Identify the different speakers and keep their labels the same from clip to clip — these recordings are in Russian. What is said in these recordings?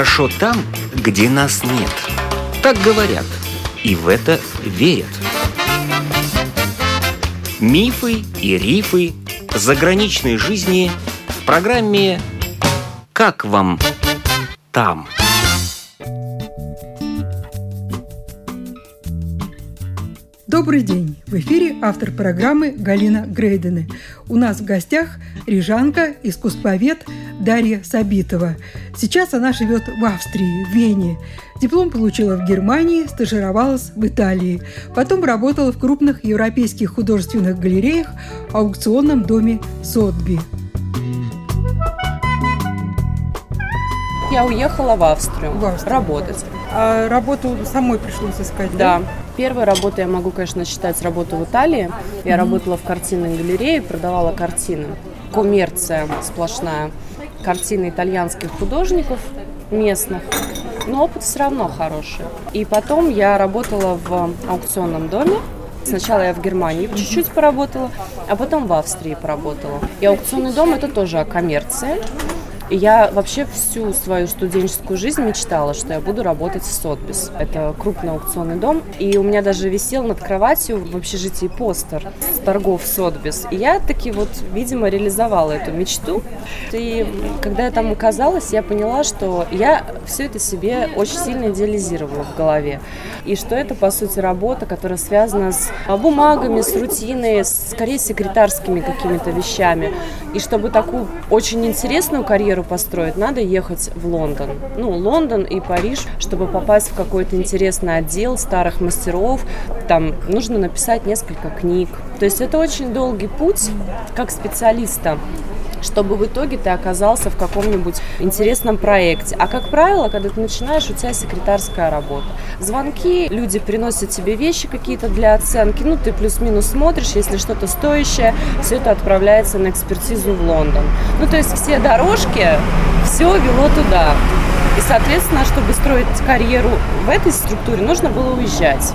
Speaker 1: Хорошо там, где нас нет. Так говорят, и в это верят. Мифы и рифы заграничной жизни в программе «Как вам там?».
Speaker 2: Добрый день! В эфире автор программы Галина Грейдены. У нас в гостях рижанка, искусствовед Дарья Сабитова. Сейчас она живет в Австрии, в Вене. Диплом получила в Германии, стажировалась в Италии. Потом работала в крупных европейских художественных галереях, аукционном доме Сотби.
Speaker 3: Я уехала в Австрию, в Австрию работать.
Speaker 2: А работу самой пришлось искать,
Speaker 3: да? Да. Первая работа я могу, конечно, считать работу в Италии. Я mm-hmm. работала в картинной галерее, продавала картины. Коммерция сплошная. Картины итальянских художников местных. Но опыт все равно хороший. И потом я работала в аукционном доме. Сначала я в Германии чуть-чуть поработала, а потом в Австрии поработала. И аукционный дом это тоже о коммерции. Я вообще всю свою студенческую жизнь мечтала, что я буду работать в Сотбис. Это крупный аукционный дом. И у меня даже висел над кроватью в общежитии постер с торгов Сотбис. И я таки вот, видимо, реализовала эту мечту. И когда я там оказалась, я поняла, что я все это себе очень сильно идеализировала в голове. И что это, по сути, работа, которая связана с бумагами, с рутиной, скорее секретарскими какими-то вещами. И чтобы такую очень интересную карьеру построить, надо ехать в Лондон. Ну, Лондон и Париж, чтобы попасть в какой-то интересный отдел старых мастеров. Там нужно написать несколько книг. То есть это очень долгий путь как специалиста чтобы в итоге ты оказался в каком-нибудь интересном проекте. А как правило, когда ты начинаешь, у тебя секретарская работа. Звонки, люди приносят тебе вещи какие-то для оценки, ну ты плюс-минус смотришь, если что-то стоящее, все это отправляется на экспертизу в Лондон. Ну то есть все дорожки, все вело туда. И, соответственно, чтобы строить карьеру в этой структуре, нужно было уезжать.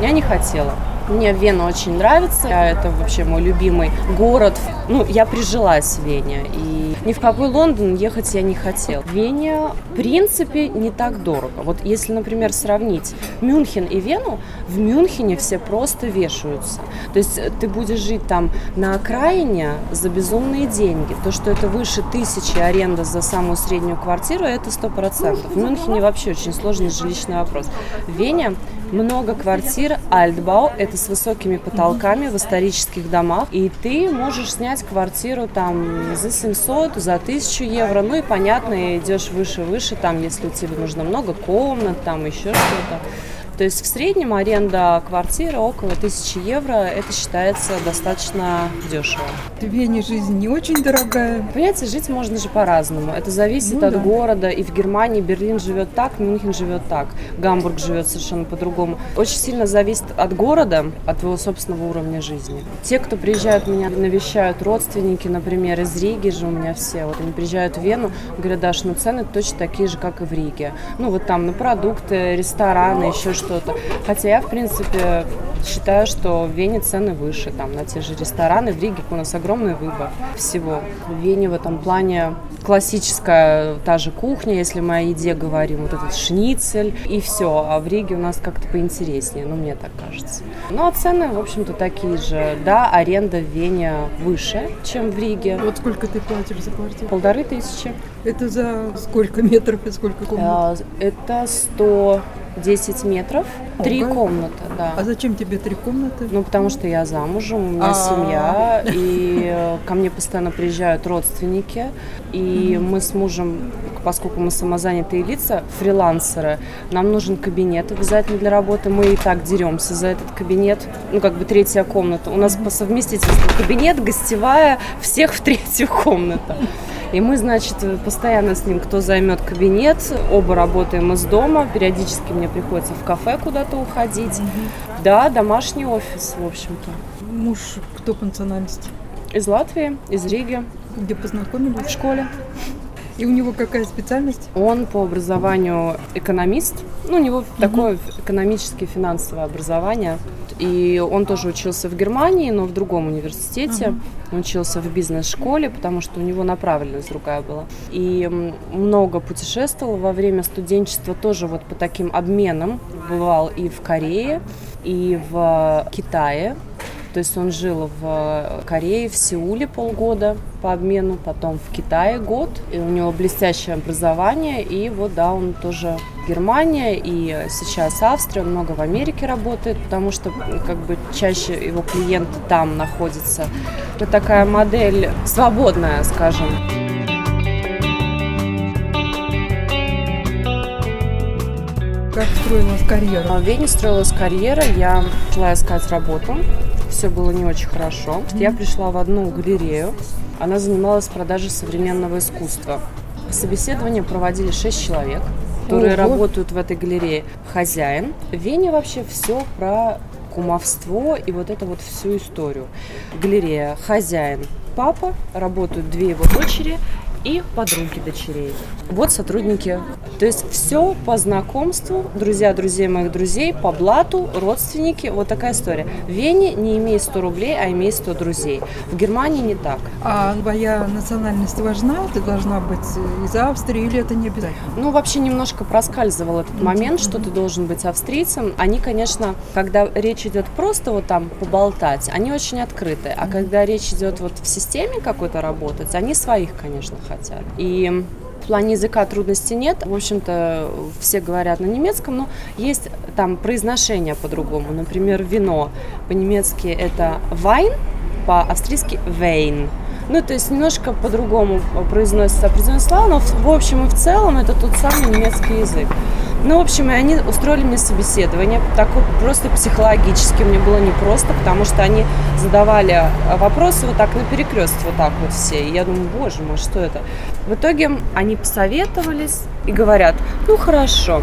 Speaker 3: Я не хотела. Мне Вена очень нравится. Это вообще мой любимый город. Ну, я прижилась в Вене. И ни в какой Лондон ехать я не хотела. Вене, в принципе, не так дорого. Вот если, например, сравнить Мюнхен и Вену, в Мюнхене все просто вешаются. То есть ты будешь жить там на окраине за безумные деньги. То, что это выше тысячи аренда за самую среднюю квартиру, это сто процентов. В Мюнхене вообще очень сложный жилищный вопрос. В Вене много квартир Альтбау, это с высокими потолками в исторических домах, и ты можешь снять квартиру там за 700, за 1000 евро, ну и понятно, идешь выше-выше, там, если у тебя нужно много комнат, там еще что-то. То есть в среднем аренда квартиры около 1000 евро. Это считается достаточно дешево.
Speaker 2: В Вене жизнь не очень дорогая.
Speaker 3: Понимаете, жить можно же по-разному. Это зависит ну, от да. города. И в Германии Берлин живет так, Мюнхен живет так. Гамбург живет совершенно по-другому. Очень сильно зависит от города, от твоего собственного уровня жизни. Те, кто приезжают меня навещают, родственники, например, из Риги же у меня все. Вот они приезжают в Вену, говорят, Даш, ну цены точно такие же, как и в Риге. Ну вот там на продукты, рестораны, еще что что-то. Хотя я, в принципе, считаю, что в Вене цены выше, там, на те же рестораны. В Риге у нас огромный выбор всего. В Вене в этом плане классическая та же кухня, если мы о еде говорим, вот этот шницель и все. А в Риге у нас как-то поинтереснее, ну, мне так кажется. Ну, а цены, в общем-то, такие же. Да, аренда в Вене выше, чем в Риге.
Speaker 2: Вот сколько ты платишь за квартиру?
Speaker 3: Полторы тысячи.
Speaker 2: Это за сколько метров и сколько комнат?
Speaker 3: Э, это 100 10 метров, три комнаты, да.
Speaker 2: А зачем тебе три комнаты?
Speaker 3: Ну, потому что я замужем, у меня А-а-а. семья, и э, ко мне постоянно приезжают родственники, и мы с мужем, поскольку мы самозанятые лица, фрилансеры, нам нужен кабинет обязательно для работы, мы и так деремся за этот кабинет, ну, как бы третья комната. У нас по совместительству кабинет, гостевая, всех в третью комнату. И мы, значит, постоянно с ним, кто займет кабинет, оба работаем из дома, периодически мне приходится в кафе куда-то уходить. Угу. Да, домашний офис, в общем-то.
Speaker 2: Муж кто по национальности?
Speaker 3: Из Латвии, из Риги.
Speaker 2: Где познакомились?
Speaker 3: В школе.
Speaker 2: И у него какая специальность?
Speaker 3: Он по образованию экономист. Ну, у него угу. такое экономическое финансовое образование. И он тоже учился в Германии, но в другом университете. Он учился в бизнес-школе, потому что у него направленность другая была. И много путешествовал во время студенчества тоже вот по таким обменам. Бывал и в Корее, и в Китае. То есть он жил в Корее, в Сеуле полгода по обмену, потом в Китае год. И у него блестящее образование. И вот, да, он тоже Германия и сейчас Австрия, много в Америке работает, потому что как бы чаще его клиенты там находятся. Это такая модель свободная, скажем.
Speaker 2: Как строилась карьера?
Speaker 3: В Вене строилась карьера, я шла искать работу все было не очень хорошо. Я пришла в одну галерею, она занималась продажей современного искусства. Собеседование проводили шесть человек, которые Ого. работают в этой галерее. Хозяин. В Вене вообще все про кумовство и вот это вот всю историю. Галерея, хозяин, папа, работают две его дочери и подруги дочерей. Вот сотрудники. То есть все по знакомству, друзья друзей моих друзей, по блату, родственники, вот такая история. В Вене не имей 100 рублей, а имей 100 друзей. В Германии не так.
Speaker 2: А твоя национальность важна? Ты должна быть из Австрии или это не обязательно?
Speaker 3: Ну, вообще немножко проскальзывал этот момент, что ты должен быть австрийцем. Они, конечно, когда речь идет просто вот там поболтать, они очень открыты. А когда речь идет вот в системе какой-то работать, они своих, конечно, хотят. И в плане языка трудностей нет. В общем-то, все говорят на немецком, но есть там произношение по-другому. Например, вино по-немецки это вайн, по-австрийски вейн. Ну, то есть немножко по-другому произносится определенные но в общем и в целом это тот самый немецкий язык. Ну, в общем, и они устроили мне собеседование, такое просто психологически мне было непросто, потому что они задавали вопросы вот так на перекрест, вот так вот все. И я думаю, боже мой, что это? В итоге они посоветовались и говорят, ну хорошо,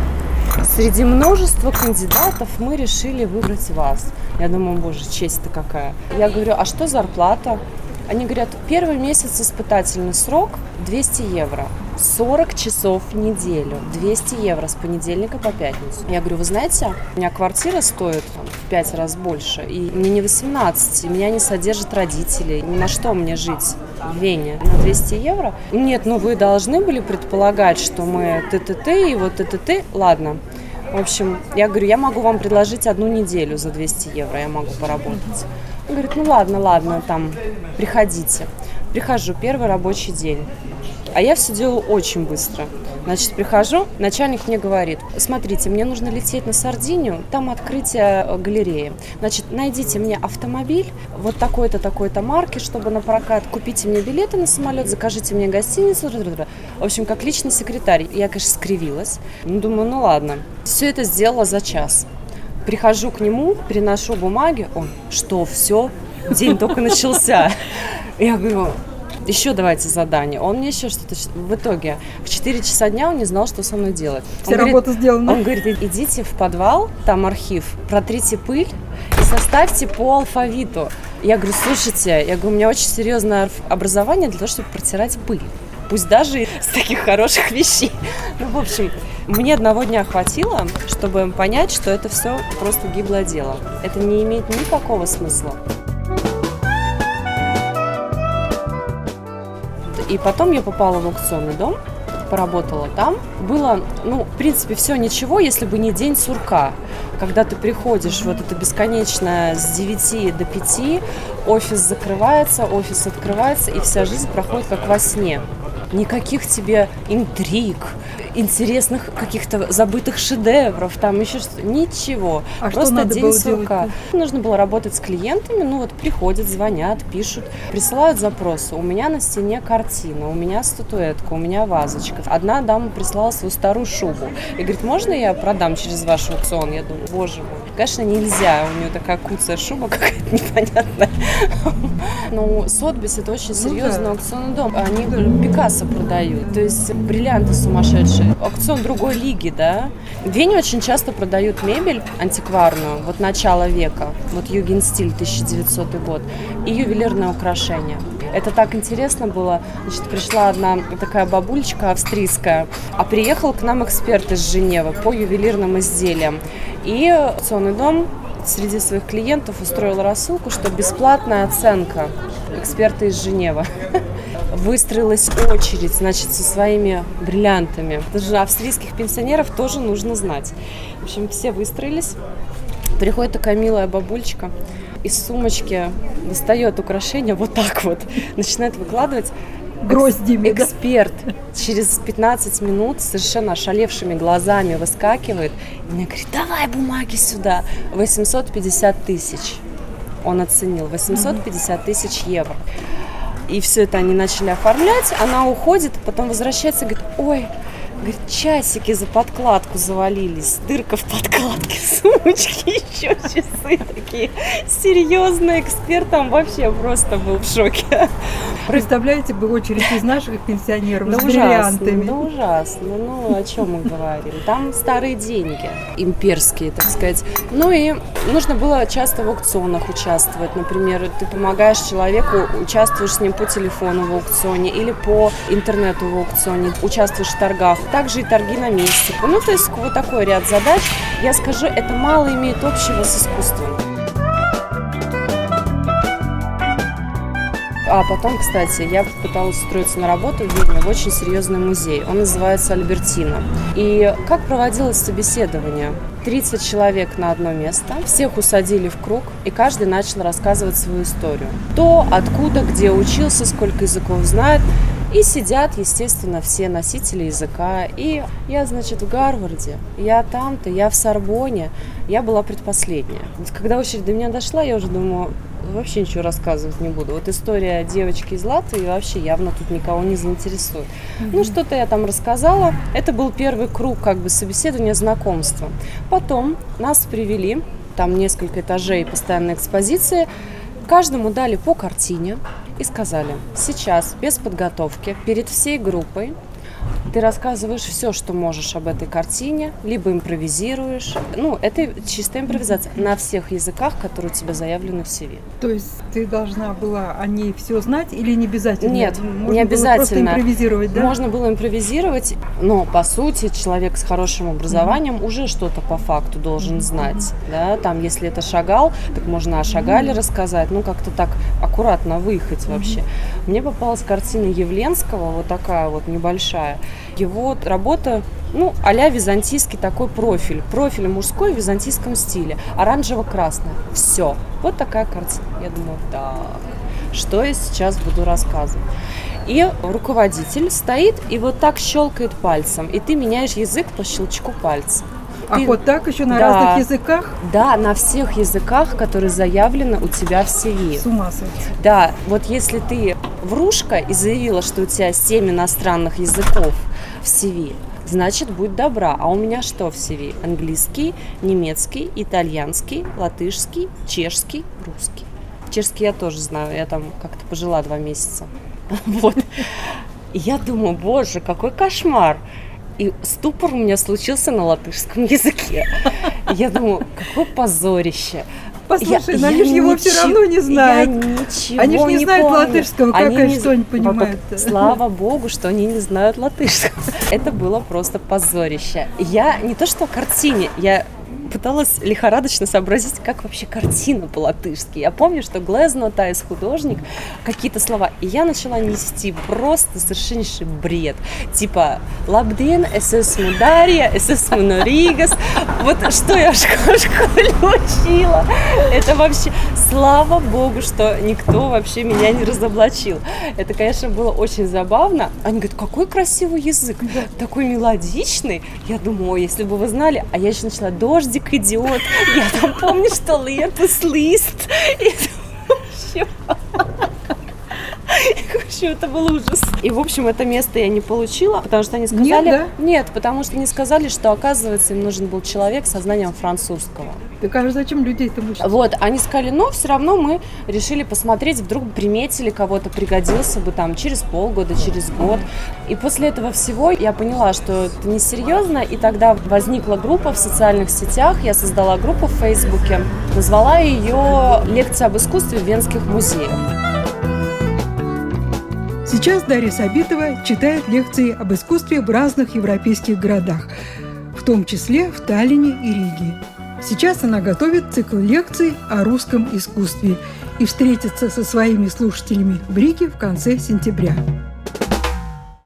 Speaker 3: среди множества кандидатов мы решили выбрать вас. Я думаю, боже, честь-то какая. Я говорю, а что зарплата? Они говорят, первый месяц испытательный срок 200 евро. 40 часов в неделю, 200 евро с понедельника по пятницу. Я говорю, вы знаете, у меня квартира стоит там, в 5 раз больше, и мне не 18, и меня не содержат родители, ни на что мне жить в Вене на 200 евро. Нет, ну вы должны были предполагать, что мы ТТТ и вот ТТТ, ладно. В общем, я говорю, я могу вам предложить одну неделю за 200 евро, я могу поработать. Он говорит, ну ладно, ладно, там, приходите. Прихожу, первый рабочий день. А я все делаю очень быстро. Значит, прихожу, начальник мне говорит, смотрите, мне нужно лететь на Сардинию, там открытие э, галереи. Значит, найдите мне автомобиль вот такой-то, такой-то марки, чтобы на прокат, купите мне билеты на самолет, закажите мне гостиницу. В общем, как личный секретарь. Я, конечно, скривилась. Ну, думаю, ну ладно. Все это сделала за час. Прихожу к нему, приношу бумаги, он, что, все, день только начался. Я говорю, еще давайте задание. Он мне еще что-то... В итоге в 4 часа дня он не знал, что со мной делать.
Speaker 2: Вся он работа говорит, сделана.
Speaker 3: Он говорит, идите в подвал, там архив, протрите пыль и составьте по алфавиту. Я говорю, слушайте, я говорю, у меня очень серьезное образование для того, чтобы протирать пыль. Пусть даже с таких хороших вещей. Ну, в общем, мне одного дня хватило, чтобы понять, что это все просто гиблое дело. Это не имеет никакого смысла. И потом я попала в аукционный дом, поработала там. Было, ну, в принципе, все ничего, если бы не день сурка. Когда ты приходишь, вот это бесконечное с 9 до 5, офис закрывается, офис открывается, и вся жизнь проходит как во сне. Никаких тебе интриг, интересных каких-то забытых шедевров, там еще что-то. Ничего.
Speaker 2: А
Speaker 3: Просто
Speaker 2: что надо
Speaker 3: день
Speaker 2: было
Speaker 3: сурка.
Speaker 2: делать?
Speaker 3: Нужно было работать с клиентами, ну вот приходят, звонят, пишут, присылают запросы. У меня на стене картина, у меня статуэтка, у меня вазочка. Одна дама прислала свою старую шубу и говорит, можно я продам через ваш аукцион? Я думаю, боже мой. Конечно, нельзя, у нее такая куцая шуба какая-то непонятная. Ну, Сотбис это очень серьезный аукционный дом. Они Пикассо продают, то есть бриллианты сумасшедшие. Аукцион другой лиги, да. В Вене очень часто продают мебель антикварную, вот начала века, вот Югенстиль 1900 год, и ювелирное украшение. Это так интересно было. Значит, пришла одна такая бабулечка австрийская, а приехал к нам эксперт из Женевы по ювелирным изделиям. И аукционный дом среди своих клиентов устроила рассылку, что бесплатная оценка эксперта из Женевы. Выстроилась очередь, значит, со своими бриллиантами. Даже австрийских пенсионеров тоже нужно знать. В общем, все выстроились. Приходит такая милая бабульчика, из сумочки достает украшение вот так вот, начинает выкладывать
Speaker 2: гроздями.
Speaker 3: Эксперт через 15 минут совершенно ошалевшими глазами выскакивает и мне говорит, давай бумаги сюда. 850 тысяч. Он оценил. 850 тысяч евро. И все это они начали оформлять. Она уходит, потом возвращается и говорит, ой, Говорит, часики за подкладку завалились, дырка в подкладке, сумочки, еще часы такие. Серьезный эксперт там вообще просто был в шоке.
Speaker 2: Представляете бы очередь из наших пенсионеров да с ужасно, бриллиантами.
Speaker 3: Да ужасно, ну о чем мы говорим. Там старые деньги, имперские, так сказать. Ну и нужно было часто в аукционах участвовать. Например, ты помогаешь человеку, участвуешь с ним по телефону в аукционе или по интернету в аукционе, участвуешь в торгах также и торги на месте. Ну, то есть вот такой ряд задач. Я скажу, это мало имеет общего с искусством. А потом, кстати, я пыталась устроиться на работу в Вене в очень серьезный музей. Он называется Альбертина. И как проводилось собеседование? 30 человек на одно место, всех усадили в круг, и каждый начал рассказывать свою историю. То, откуда, где учился, сколько языков знает. И сидят, естественно, все носители языка. И я, значит, в Гарварде, я там-то, я в Сорбоне, я была предпоследняя. Когда очередь до меня дошла, я уже думаю, вообще ничего рассказывать не буду. Вот история девочки из Латвии вообще явно тут никого не заинтересует. Mm-hmm. Ну, что-то я там рассказала. Это был первый круг как бы собеседования, знакомства. Потом нас привели, там несколько этажей постоянной экспозиции, каждому дали по картине, и сказали, сейчас без подготовки перед всей группой ты рассказываешь все, что можешь об этой картине, либо импровизируешь. Ну, это чистая импровизация на всех языках, которые у тебя заявлены в CV.
Speaker 2: То есть ты должна была о ней все знать или не обязательно?
Speaker 3: Нет, Можно не обязательно. Было просто
Speaker 2: импровизировать, да?
Speaker 3: Можно было импровизировать, но по сути человек с хорошим образованием mm-hmm. уже что-то по факту должен mm-hmm. знать. Да? Там, если это шагал, так можно о шагале mm-hmm. рассказать, ну как-то так аккуратно выехать mm-hmm. вообще. Мне попалась картина Явленского, вот такая вот небольшая. Его работа ну, а византийский такой профиль. Профиль мужской в византийском стиле. Оранжево-красный. Все. Вот такая картина. Я думаю, так, что я сейчас буду рассказывать? И руководитель стоит и вот так щелкает пальцем. И ты меняешь язык по щелчку пальца.
Speaker 2: А вот так еще на да, разных языках?
Speaker 3: Да, на всех языках, которые заявлены у тебя в CV.
Speaker 2: С ума сойти.
Speaker 3: Да, вот если ты врушка и заявила, что у тебя 7 иностранных языков в CV, значит, будь добра. А у меня что в CV? Английский, немецкий, итальянский, латышский, чешский, русский. Чешский я тоже знаю, я там как-то пожила два месяца. Вот. И я думаю, боже, какой кошмар. И ступор у меня случился на латышском языке. Я думаю, какое позорище.
Speaker 2: Послушай, я, они же его все равно не знают. Они же не, не знают помню. латышского, как они, они что-нибудь понимают.
Speaker 3: Слава богу, что они не знают латышского. Это было просто позорище. Я не то что картине, я пыталась лихорадочно сообразить, как вообще картина по-латышски. Я помню, что Глезно, Тайс художник, какие-то слова. И я начала нести просто совершеннейший бред. Типа «Лабден, СС Мудария, СС Муноригас». Вот что я в школе учила. Это вообще... Слава богу, что никто вообще меня не разоблачил. Это, конечно, было очень забавно. Они говорят, какой красивый язык, такой мелодичный. Я думаю, если бы вы знали. А я еще начала «Дождик, идиот. Я там помню, что летус лист. И вообще... Общем, это был ужас. И, в общем, это место я не получила, потому что они сказали...
Speaker 2: Нет, да?
Speaker 3: Нет, потому что они сказали, что, оказывается, им нужен был человек со знанием французского.
Speaker 2: Так а зачем людей это учат?
Speaker 3: Вот, они сказали, но все равно мы решили посмотреть, вдруг приметили кого-то, пригодился бы там через полгода, через год. И после этого всего я поняла, что это несерьезно, и тогда возникла группа в социальных сетях, я создала группу в Фейсбуке, назвала ее «Лекция об искусстве в венских музеях».
Speaker 2: Сейчас Дарья Сабитова читает лекции об искусстве в разных европейских городах, в том числе в Таллине и Риге. Сейчас она готовит цикл лекций о русском искусстве и встретится со своими слушателями в Риге в конце сентября.